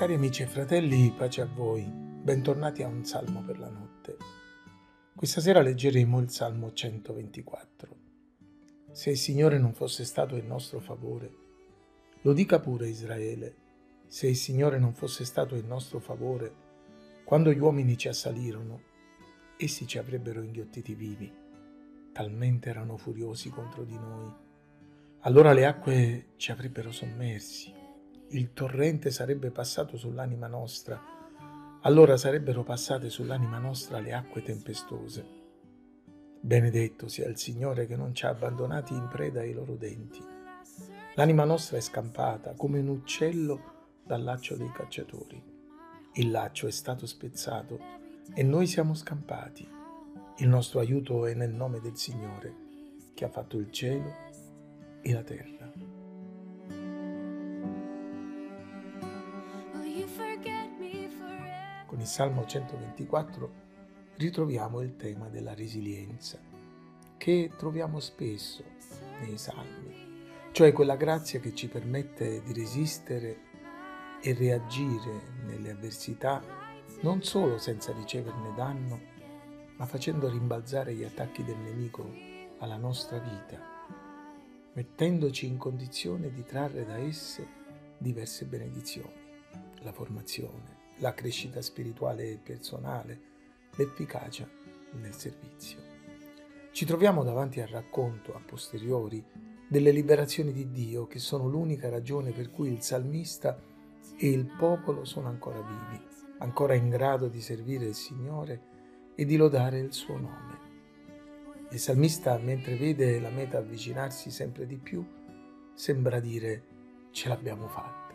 Cari amici e fratelli, pace a voi, bentornati a un salmo per la notte. Questa sera leggeremo il Salmo 124. Se il Signore non fosse stato in nostro favore, lo dica pure Israele, se il Signore non fosse stato in nostro favore, quando gli uomini ci assalirono, essi ci avrebbero inghiottiti vivi, talmente erano furiosi contro di noi. Allora le acque ci avrebbero sommersi il torrente sarebbe passato sull'anima nostra, allora sarebbero passate sull'anima nostra le acque tempestose. Benedetto sia il Signore che non ci ha abbandonati in preda ai loro denti. L'anima nostra è scampata come un uccello dal laccio dei cacciatori. Il laccio è stato spezzato e noi siamo scampati. Il nostro aiuto è nel nome del Signore, che ha fatto il cielo e la terra. Con il Salmo 124 ritroviamo il tema della resilienza, che troviamo spesso nei Salmi, cioè quella grazia che ci permette di resistere e reagire nelle avversità non solo senza riceverne danno, ma facendo rimbalzare gli attacchi del nemico alla nostra vita, mettendoci in condizione di trarre da esse diverse benedizioni, la formazione, la crescita spirituale e personale, l'efficacia nel servizio. Ci troviamo davanti al racconto a posteriori delle liberazioni di Dio che sono l'unica ragione per cui il salmista e il popolo sono ancora vivi, ancora in grado di servire il Signore e di lodare il suo nome. Il salmista, mentre vede la meta avvicinarsi sempre di più, sembra dire ce l'abbiamo fatta.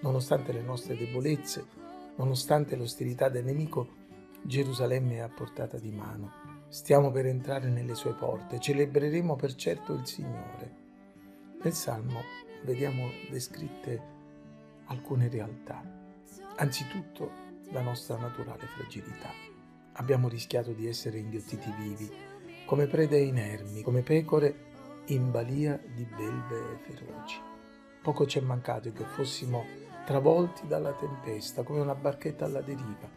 Nonostante le nostre debolezze, Nonostante l'ostilità del nemico, Gerusalemme è a portata di mano. Stiamo per entrare nelle sue porte, celebreremo per certo il Signore. Nel Salmo vediamo descritte alcune realtà. Anzitutto la nostra naturale fragilità. Abbiamo rischiato di essere inghiottiti vivi, come prede inermi, come pecore in balia di belve feroci. Poco ci è mancato che fossimo travolti dalla tempesta, come una barchetta alla deriva.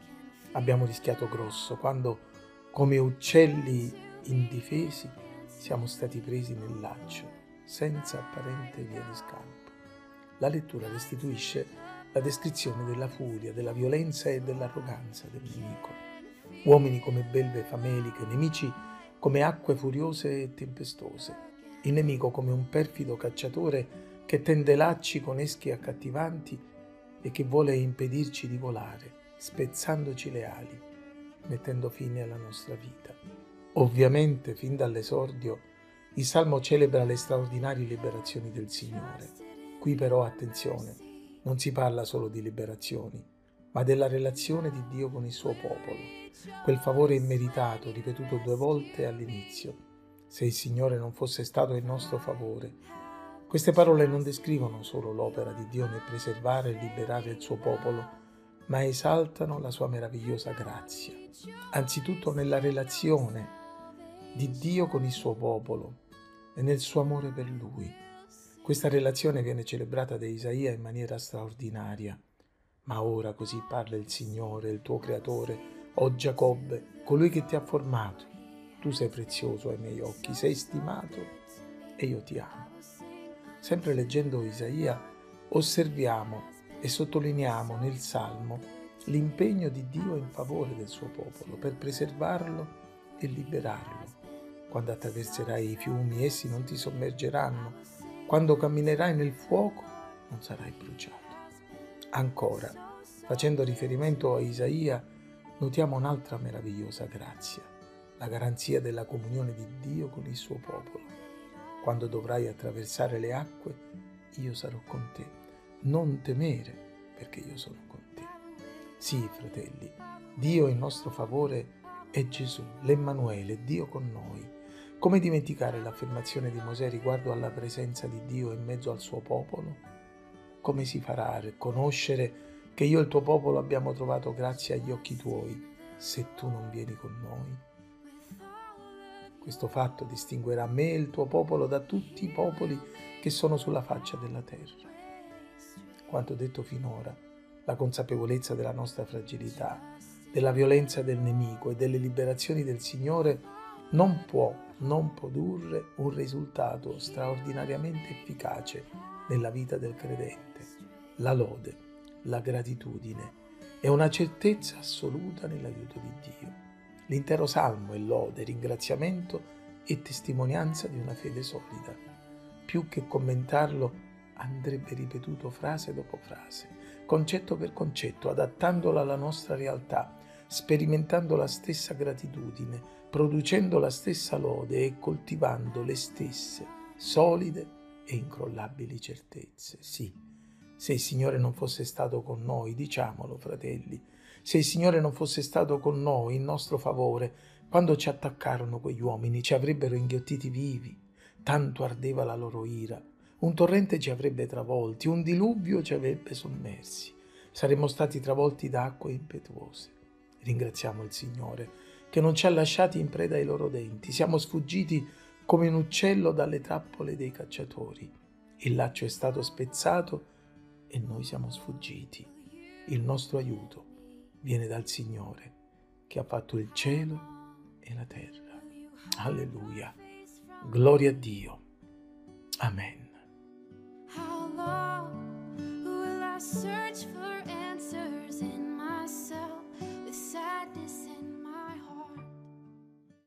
Abbiamo rischiato grosso quando, come uccelli indifesi, siamo stati presi nel laccio, senza apparente via di scampo. La lettura restituisce la descrizione della furia, della violenza e dell'arroganza del nemico. Uomini come belve fameliche, nemici come acque furiose e tempestose. Il nemico come un perfido cacciatore che tende lacci con eschi accattivanti e che vuole impedirci di volare, spezzandoci le ali, mettendo fine alla nostra vita. Ovviamente, fin dall'esordio, il Salmo celebra le straordinarie liberazioni del Signore. Qui però, attenzione, non si parla solo di liberazioni, ma della relazione di Dio con il suo popolo, quel favore immeritato ripetuto due volte all'inizio. Se il Signore non fosse stato in nostro favore, queste parole non descrivono solo l'opera di Dio nel preservare e liberare il suo popolo, ma esaltano la sua meravigliosa grazia, anzitutto nella relazione di Dio con il suo popolo e nel suo amore per lui. Questa relazione viene celebrata da Isaia in maniera straordinaria. Ma ora così parla il Signore, il tuo creatore, o Giacobbe, colui che ti ha formato. Tu sei prezioso ai miei occhi, sei stimato e io ti amo sempre leggendo Isaia, osserviamo e sottolineiamo nel Salmo l'impegno di Dio in favore del suo popolo per preservarlo e liberarlo. Quando attraverserai i fiumi, essi non ti sommergeranno. Quando camminerai nel fuoco, non sarai bruciato. Ancora, facendo riferimento a Isaia, notiamo un'altra meravigliosa grazia, la garanzia della comunione di Dio con il suo popolo. Quando dovrai attraversare le acque, io sarò con te. Non temere, perché io sono con te. Sì, fratelli, Dio in nostro favore è Gesù, l'Emmanuele, Dio con noi. Come dimenticare l'affermazione di Mosè riguardo alla presenza di Dio in mezzo al suo popolo? Come si farà a riconoscere che io e il tuo popolo abbiamo trovato grazia agli occhi tuoi se tu non vieni con noi? Questo fatto distinguerà me e il tuo popolo da tutti i popoli che sono sulla faccia della terra. Quanto detto finora la consapevolezza della nostra fragilità, della violenza del nemico e delle liberazioni del Signore non può non produrre un risultato straordinariamente efficace nella vita del credente. La lode, la gratitudine e una certezza assoluta nell'aiuto di Dio. L'intero salmo è lode, ringraziamento e testimonianza di una fede solida. Più che commentarlo, andrebbe ripetuto frase dopo frase, concetto per concetto, adattandolo alla nostra realtà, sperimentando la stessa gratitudine, producendo la stessa lode e coltivando le stesse solide e incrollabili certezze. Sì, se il Signore non fosse stato con noi, diciamolo fratelli, se il Signore non fosse stato con noi in nostro favore, quando ci attaccarono quegli uomini ci avrebbero inghiottiti vivi, tanto ardeva la loro ira, un torrente ci avrebbe travolti, un diluvio ci avrebbe sommersi, saremmo stati travolti da acque impetuose. Ringraziamo il Signore che non ci ha lasciati in preda ai loro denti. Siamo sfuggiti come un uccello dalle trappole dei cacciatori. Il laccio è stato spezzato e noi siamo sfuggiti. Il nostro aiuto viene dal Signore che ha fatto il cielo e la terra. Alleluia. Gloria a Dio. Amen.